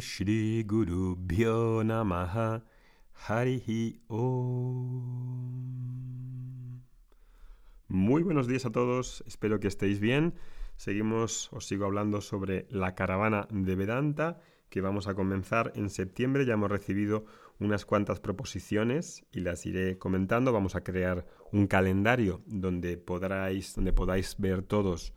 Shri Guru Bhyo Namaha Harihi Om. Muy buenos días a todos, espero que estéis bien. Seguimos, os sigo hablando sobre la caravana de Vedanta que vamos a comenzar en septiembre. Ya hemos recibido unas cuantas proposiciones y las iré comentando. Vamos a crear un calendario donde, podráis, donde podáis ver todos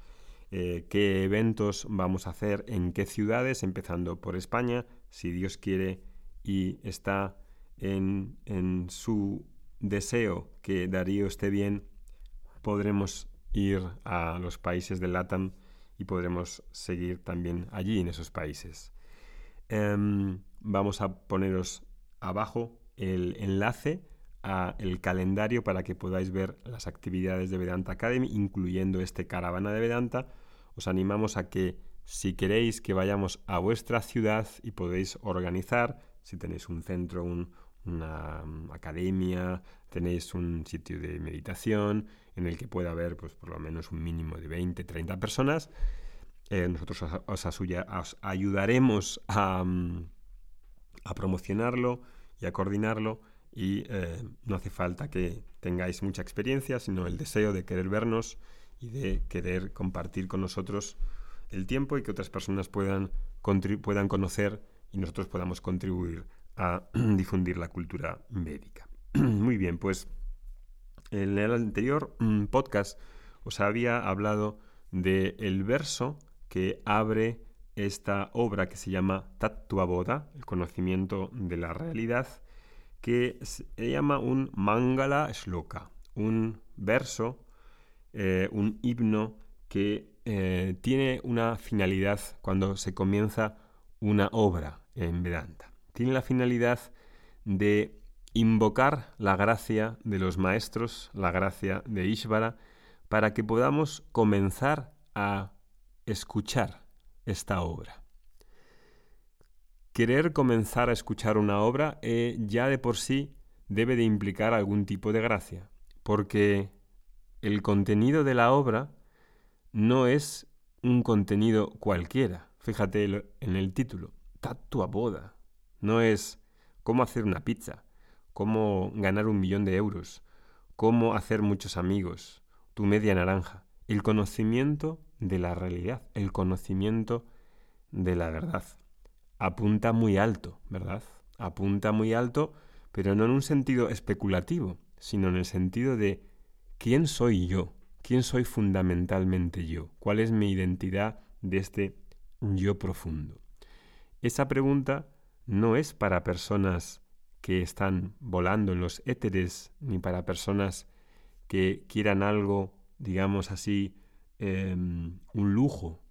eh, qué eventos vamos a hacer en qué ciudades, empezando por España, si Dios quiere y está en, en su deseo que Darío esté bien, podremos ir a los países del LATAM y podremos seguir también allí en esos países. Em, vamos a poneros abajo el enlace a el calendario para que podáis ver las actividades de Vedanta Academy, incluyendo este caravana de Vedanta. Os animamos a que si queréis que vayamos a vuestra ciudad y podéis organizar, si tenéis un centro, una mm, academia, tenéis un sitio de meditación en el que pueda haber pues, por lo menos un mínimo de 20, 30 personas, eh, nosotros os, ayudaremos mm, a, promocionarlo y a coordinarlo y eh, no hace falta que tengáis mucha experiencia, sino el deseo de querer vernos y de querer compartir con nosotros el tiempo y que otras personas puedan, puedan conocer y nosotros podamos contribuir a difundir la cultura médica. Muy bien, pues en el anterior mm, podcast os había hablado del el verso que abre esta obra que se llama Tattva Boda, el conocimiento de la realidad, que se llama un Mangala Shloka, un verso, eh, un himno que eh, tiene una finalidad cuando se comienza una obra en Vedanta. Tiene la finalidad de invocar la gracia de los maestros, la gracia de Ishvara, para que podamos comenzar a escuchar esta obra. Querer comenzar a escuchar una obra eh, ya de por sí debe de implicar algún tipo de gracia, porque el contenido de la obra no es un contenido cualquiera. Fíjate en el título, Tatua Boda. No es cómo hacer una pizza, cómo ganar un millón de euros, cómo hacer muchos amigos, tu media naranja. El conocimiento de la realidad, el conocimiento de la verdad. Apunta muy alto, ¿verdad? Apunta muy alto, pero no en un sentido especulativo, sino en el sentido de ¿quién soy yo? ¿Quién soy fundamentalmente yo? ¿Cuál es mi identidad de este yo profundo? Esa pregunta no es para personas que están volando en los éteres, ni para personas que quieran algo, digamos así, Em, un lujo,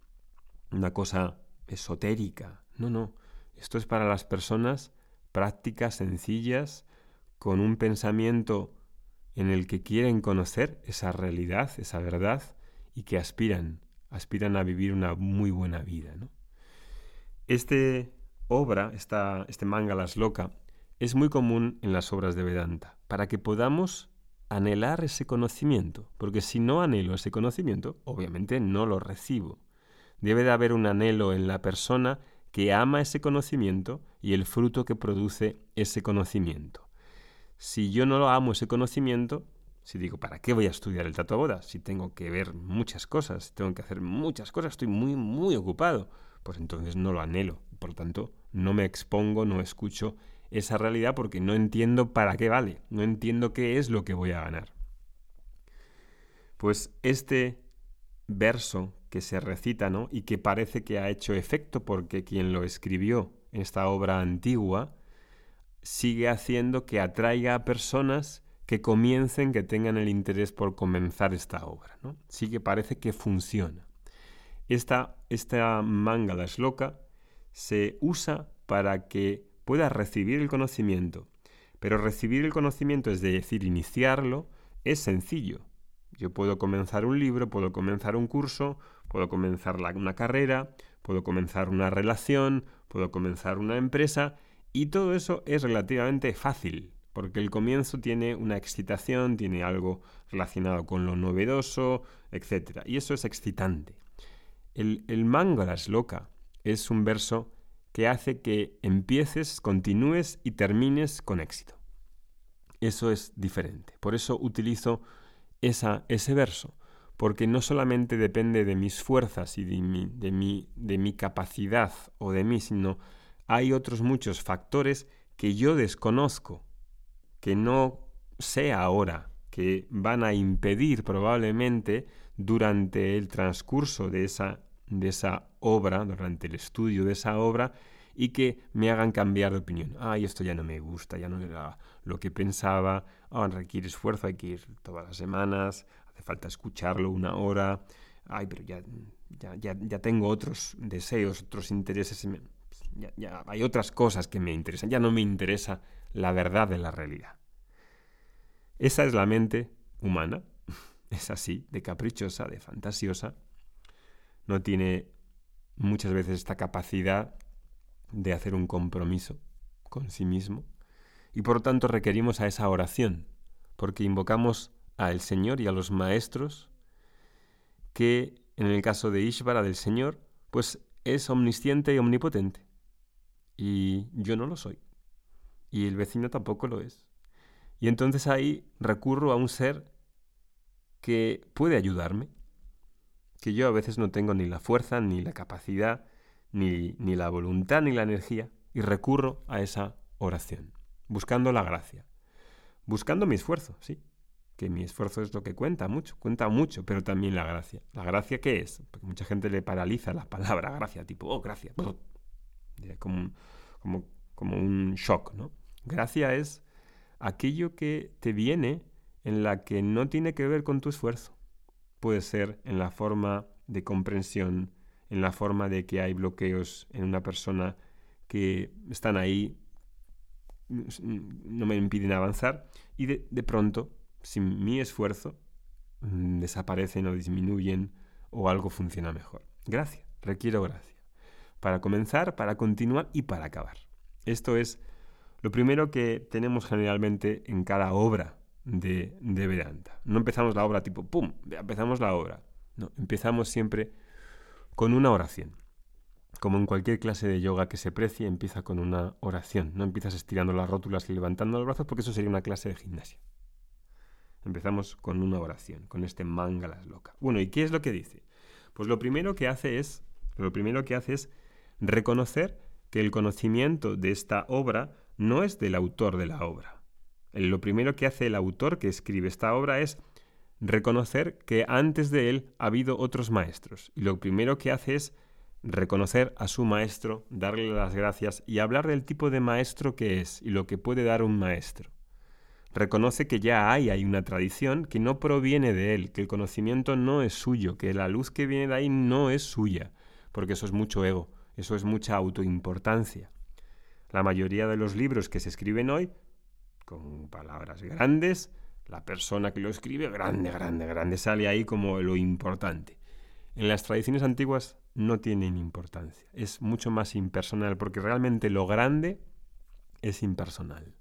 una cosa esotérica. No, no. Esto es para las personas prácticas, sencillas, con un pensamiento en el que quieren conocer esa realidad, esa verdad, y que aspiran, aspiran a vivir una muy buena vida. ¿no? Este obra, esta, este Mangalas Loca, es muy común en las obras de Vedanta, para que podamos anhelar ese conocimiento, porque si no anhelo ese conocimiento, obviamente no lo recibo. Debe de haber un anhelo en la persona que ama ese conocimiento y el fruto que produce ese conocimiento. Si yo no lo amo ese conocimiento, si digo, ¿para qué voy a estudiar el boda? Si tengo que ver muchas cosas, si tengo que hacer muchas cosas, estoy muy, muy ocupado, pues entonces no lo anhelo. Por lo tanto, no me expongo, no escucho esa realidad porque no entiendo para qué vale, no entiendo qué es lo que voy a ganar. Pues este verso que se recita, ¿no? Y que parece que ha hecho efecto porque quien lo escribió en esta obra antigua sigue haciendo que atraiga a personas que comiencen, que tengan el interés por comenzar esta obra, ¿no? Sí que parece que funciona. Esta, esta mangala loca se usa para que pueda recibir el conocimiento. Pero recibir el conocimiento, es decir, iniciarlo, es sencillo. Yo puedo comenzar un libro, puedo comenzar un curso, puedo comenzar una carrera, puedo comenzar una relación, puedo comenzar una empresa, y todo eso es relativamente fácil, porque el comienzo tiene una excitación, tiene algo relacionado con lo novedoso, etc. Y eso es excitante. El, el Mangalas Loca es un verso que hace que empieces, continúes y termines con éxito. Eso es diferente. Por eso utilizo esa, ese verso, porque no solamente depende de mis fuerzas y de mi, de, mi, de mi capacidad o de mí, sino hay otros muchos factores que yo desconozco, que no sé ahora, que van a impedir probablemente durante el transcurso de esa, de esa obra, durante el estudio de esa obra, y que me hagan cambiar de opinión. Ay, esto ya no me gusta, ya no era lo que pensaba, ah, requiere esfuerzo, hay que ir todas las semanas, hace falta escucharlo una hora, ay, pero ya, ya, ya, tengo otros deseos, otros intereses, hay otras cosas que me interesan, ya no me interesa la verdad de la realidad. Esa es la mente humana, es así, de caprichosa, de fantasiosa, no tiene muchas veces esta capacidad de hacer un compromiso con sí mismo y por tanto requerimos a esa oración, porque invocamos al Señor y a los maestros que en el caso de Ishvara del Señor, pues es omnisciente y omnipotente. Y yo no lo soy. Y el vecino tampoco lo es. Y entonces ahí recurro a un ser que puede ayudarme, que yo a veces no tengo ni la fuerza, ni la capacidad, ni, ni la voluntad, ni la energía, y recurro a esa oración, buscando la gracia, buscando mi esfuerzo, sí, que mi esfuerzo es lo que cuenta mucho, cuenta mucho, pero también la gracia. ¿La gracia qué es? Porque mucha gente le paraliza la palabra gracia, tipo, oh, gracia, como, como, un shock, ¿no? Gracia es aquello que te viene en la que no tiene que ver con tu esfuerzo. Puede ser en la forma de comprensión, en la forma de que hay bloqueos en una persona que están ahí, no me impiden avanzar, y de, pronto, sin mi esfuerzo, mm, desaparecen o disminuyen o algo funciona mejor. Gracias, requiero gracia. Para comenzar, para continuar y para acabar. Esto es lo primero que tenemos generalmente en cada obra de, de Vedanta. No empezamos la obra tipo, ¡pum!, empezamos la obra. No, empezamos siempre con una oración. Como en cualquier clase de yoga que se precie, empieza con una oración. No empiezas estirando las rótulas y levantando los brazos porque eso sería una clase de gimnasia. Empezamos con una oración, con este mangalas loca. Bueno, ¿y qué es lo que dice? Pues lo primero que hace es, lo primero que hace es reconocer que el conocimiento de esta obra no es del autor de la obra. Lo primero que hace el autor que escribe esta obra es reconocer que antes de él ha habido otros maestros. Y lo primero que hace es reconocer a su maestro, darle las gracias y hablar del tipo de maestro que es y lo que puede dar un maestro. Reconoce que ya hay, hay una tradición que no proviene de él, que el conocimiento no es suyo, que la luz que viene de ahí no es suya, porque eso es mucho ego, eso es mucha autoimportancia. La mayoría de los libros que se escriben hoy, con palabras grandes, la persona que lo escribe, grande, grande, grande, sale ahí como lo importante. En las tradiciones antiguas no tienen importancia, es mucho más impersonal, porque realmente lo grande es impersonal.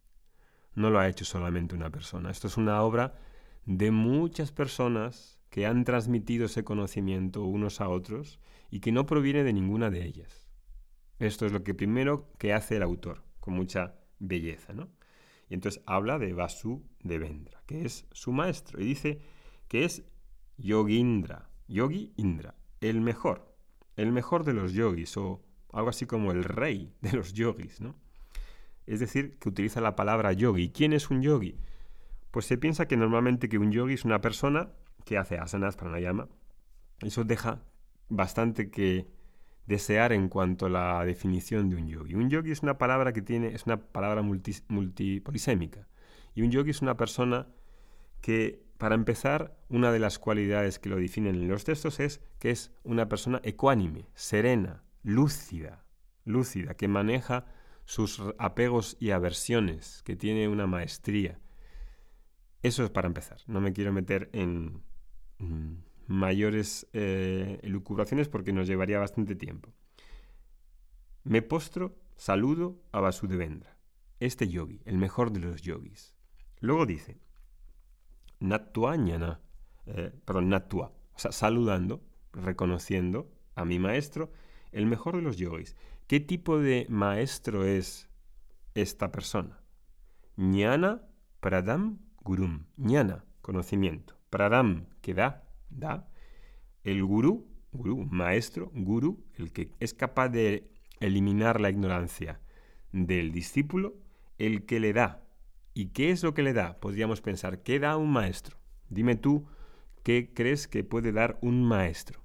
No lo ha hecho solamente una persona, esto es una obra de muchas personas que han transmitido ese conocimiento unos a otros y que no proviene de ninguna de ellas. Esto es lo que primero que hace el autor, con mucha belleza, ¿no? Y entonces habla de Vasu de Vendra, que es su maestro, y dice que es Yogindra, Yogi Indra, el mejor, el mejor de los yogis, o algo así como el rey de los yogis, ¿no? Es decir, que utiliza la palabra yogi. ¿Quién es un yogi? Pues se piensa que normalmente que un yogi es una persona que hace asanas, pranayama. Eso deja bastante que desear en cuanto a la definición de un yogi. Un yogi es una palabra que tiene, es una palabra multipolisémica. Y un yogi es una persona que, para empezar, una de las cualidades que lo definen en los textos es que es una persona ecuánime, serena, lúcida, lúcida, que maneja sus apegos y aversiones, que tiene una maestría. Eso es para empezar. No me quiero meter en mayores eh, elucubraciones porque nos llevaría bastante tiempo. Me postro, saludo a Vasudevendra, este yogi, el mejor de los yogis. Luego dice, Natuañana, eh, perdón, Natua, o sea, saludando, reconociendo a mi maestro, el mejor de los yogis. ¿Qué tipo de maestro es esta persona? Jnana Pradam Gurum. Jnana, conocimiento. Pradam, que da, da. El gurú, gurú, maestro, gurú, el que es capaz de eliminar la ignorancia del discípulo, el que le da. ¿Y qué es lo que le da? Podríamos pensar, ¿qué da un maestro? Dime tú, ¿qué crees que puede dar un maestro?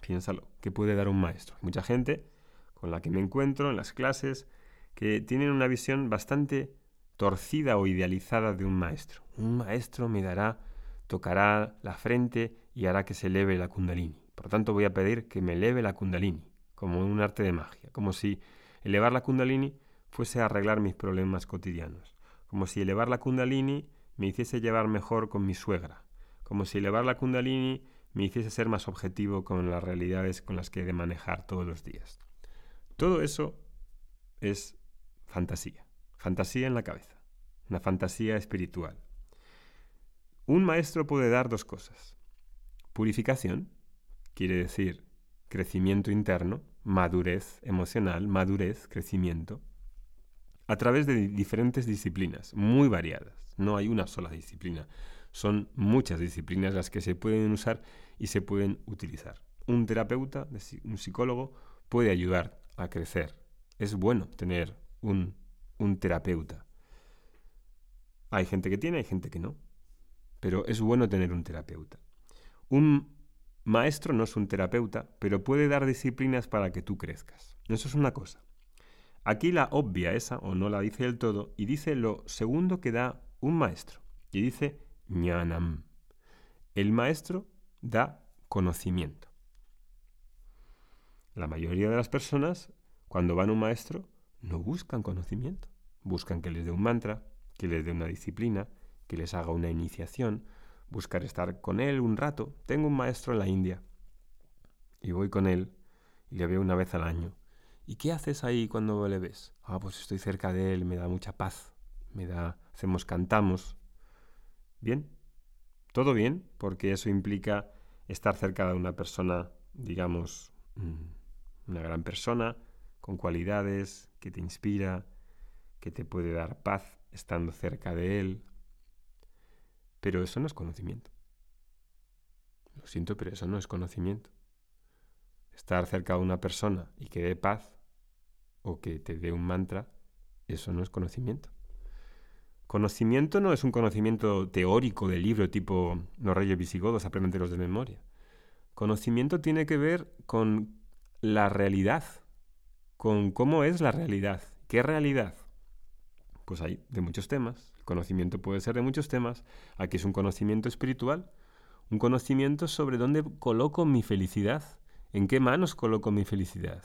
Piénsalo, ¿qué puede dar un maestro? Hay mucha gente con la que me encuentro en las clases que tienen una visión bastante torcida o idealizada de un maestro. Un maestro me dará, tocará la frente y hará que se eleve la kundalini. Por lo tanto, voy a pedir que me eleve la kundalini, como un arte de magia, como si elevar la kundalini fuese a arreglar mis problemas cotidianos, como si elevar la kundalini me hiciese llevar mejor con mi suegra, como si elevar la kundalini me hiciese ser más objetivo con las realidades con las que he de manejar todos los días. Todo eso es fantasía. Fantasía en la cabeza, una fantasía espiritual. Un maestro puede dar dos cosas. Purificación, quiere decir crecimiento interno, madurez emocional, madurez, crecimiento, a través de diferentes disciplinas, muy variadas. No hay una sola disciplina, son muchas disciplinas las que se pueden usar y se pueden utilizar. Un terapeuta, un psicólogo, puede ayudar a crecer. Es bueno tener un un terapeuta. Hay gente que tiene, hay gente que no. Pero es bueno tener un terapeuta. Un maestro no es un terapeuta, pero puede dar disciplinas para que tú crezcas. Eso es una cosa. Aquí la obvia esa, o no la dice del todo, y dice lo segundo que da un maestro. Y dice ñanam. El maestro da conocimiento. La mayoría de las personas, cuando van a un maestro, no buscan conocimiento. Buscan que les dé un mantra, que les dé una disciplina, que les haga una iniciación, buscar estar con él un rato. Tengo un maestro en la India y voy con él y le veo una vez al año. ¿Y qué haces ahí cuando le ves? Ah, pues estoy cerca de él, me da mucha paz, me da, hacemos, cantamos. Bien, todo bien, porque eso implica estar cerca de una persona, digamos, mm, una gran persona, con cualidades, que te inspira, que te puede dar paz estando cerca de Él. Pero eso no es conocimiento. Lo siento, pero eso no es conocimiento. Estar cerca de una persona y que dé paz o que te dé un mantra, eso no es conocimiento. Conocimiento no es un conocimiento teórico del libro tipo Los reyes visigodos, los de memoria. Conocimiento tiene que ver con la realidad, con cómo es la realidad. ¿Qué realidad? Pues hay de muchos temas. El conocimiento puede ser de muchos temas. Aquí es un conocimiento espiritual, un conocimiento sobre dónde coloco mi felicidad, en qué manos coloco mi felicidad.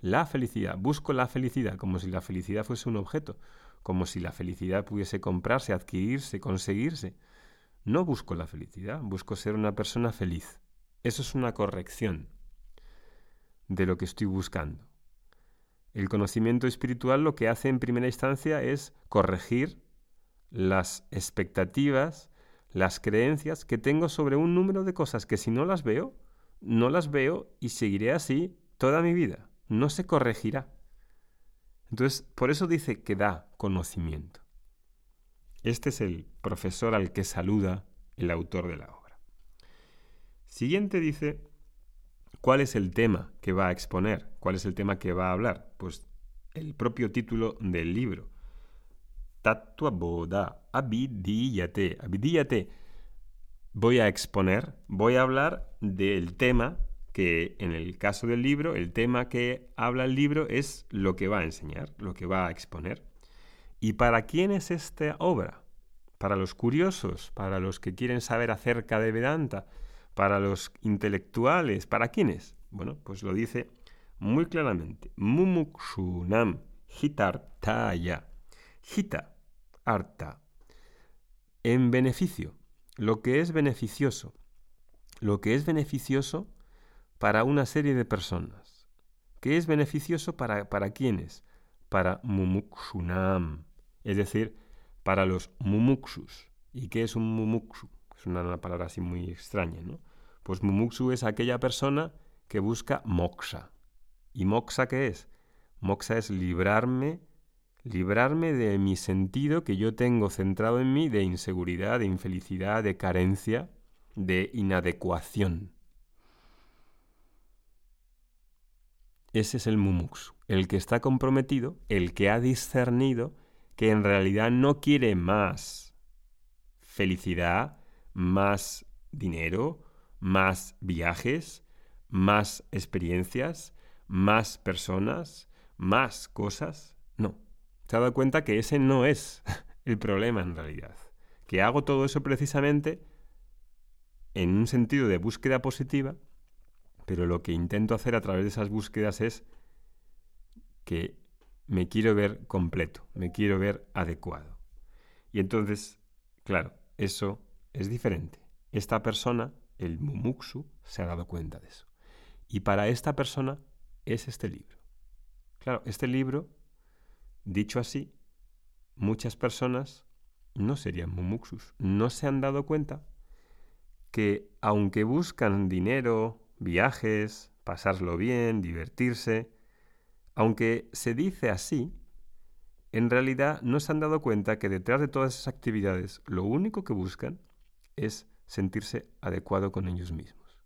La felicidad, busco la felicidad como si la felicidad fuese un objeto, como si la felicidad pudiese comprarse, adquirirse, conseguirse. No busco la felicidad, busco ser una persona feliz. Eso es una corrección de lo que estoy buscando. El conocimiento espiritual lo que hace en primera instancia es corregir las expectativas, las creencias que tengo sobre un número de cosas que si no las veo, no las veo y seguiré así toda mi vida. No se corregirá. Entonces, por eso dice que da conocimiento. Este es el profesor al que saluda el autor de la obra. Siguiente dice, ¿Cuál es el tema que va a exponer? ¿Cuál es el tema que va a hablar? Pues el propio título del libro. Tatua Boda Abhidiyate. Abhidiyate. Voy a exponer, voy a hablar del tema que en el caso del libro, el tema que habla el libro es lo que va a enseñar, lo que va a exponer. ¿Y para quién es esta obra? Para los curiosos, para los que quieren saber acerca de Vedanta, para los intelectuales, ¿para quiénes? Bueno, pues lo dice muy claramente. Mumukshunam hitartaya. Hita, arta. En beneficio, lo que es beneficioso. Lo que es beneficioso para una serie de personas. ¿Qué es beneficioso para, para quiénes? Para mumukshunam, es decir, para los mumukshus. ¿Y qué es un mumukshu? Es una, palabra así muy extraña, ¿no? Pues mumuksu es aquella persona que busca moksha. ¿Y moksha qué es? Moksha es librarme, librarme de mi sentido que yo tengo centrado en mí de inseguridad, de infelicidad, de carencia, de inadecuación. Ese es el mumux, el que está comprometido, el que ha discernido que en realidad no quiere más felicidad, más dinero, más viajes, más experiencias, más personas, más cosas. No. Se ha dado cuenta que ese no es el problema en realidad. Que hago todo eso precisamente en un sentido de búsqueda positiva pero lo que intento hacer a través de esas búsquedas es que me quiero ver completo, me quiero ver adecuado. Y entonces, claro, eso es diferente. Esta persona, el mumuksu, se ha dado cuenta de eso. Y para esta persona es este libro. Claro, este libro, dicho así, muchas personas no serían mumuksus, no se han dado cuenta que aunque buscan dinero, viajes, pasarlo bien, divertirse. Aunque se dice así, en realidad no se han dado cuenta que detrás de todas esas actividades lo único que buscan es sentirse adecuado con ellos mismos.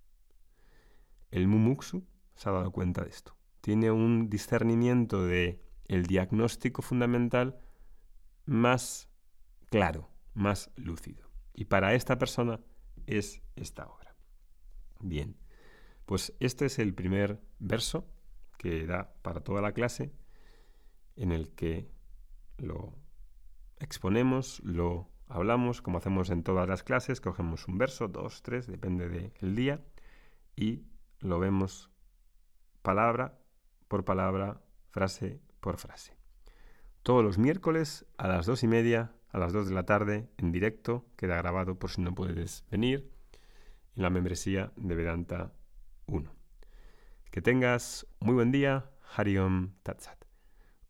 El mumuksu se ha dado cuenta de esto. Tiene un discernimiento de el diagnóstico fundamental más claro, más lúcido. Y para esta persona es esta obra. Bien. Pues este es el primer verso que da para toda la clase en el que lo exponemos, lo hablamos, como hacemos en todas las clases, cogemos un verso, dos, tres, depende del día, y lo vemos palabra por palabra, frase por frase. Todos los miércoles a las dos y media, a las dos de la tarde, en directo, queda grabado por si no puedes venir, en la membresía de Vedanta 1. Que tengas muy buen día. Hariom Tatsat.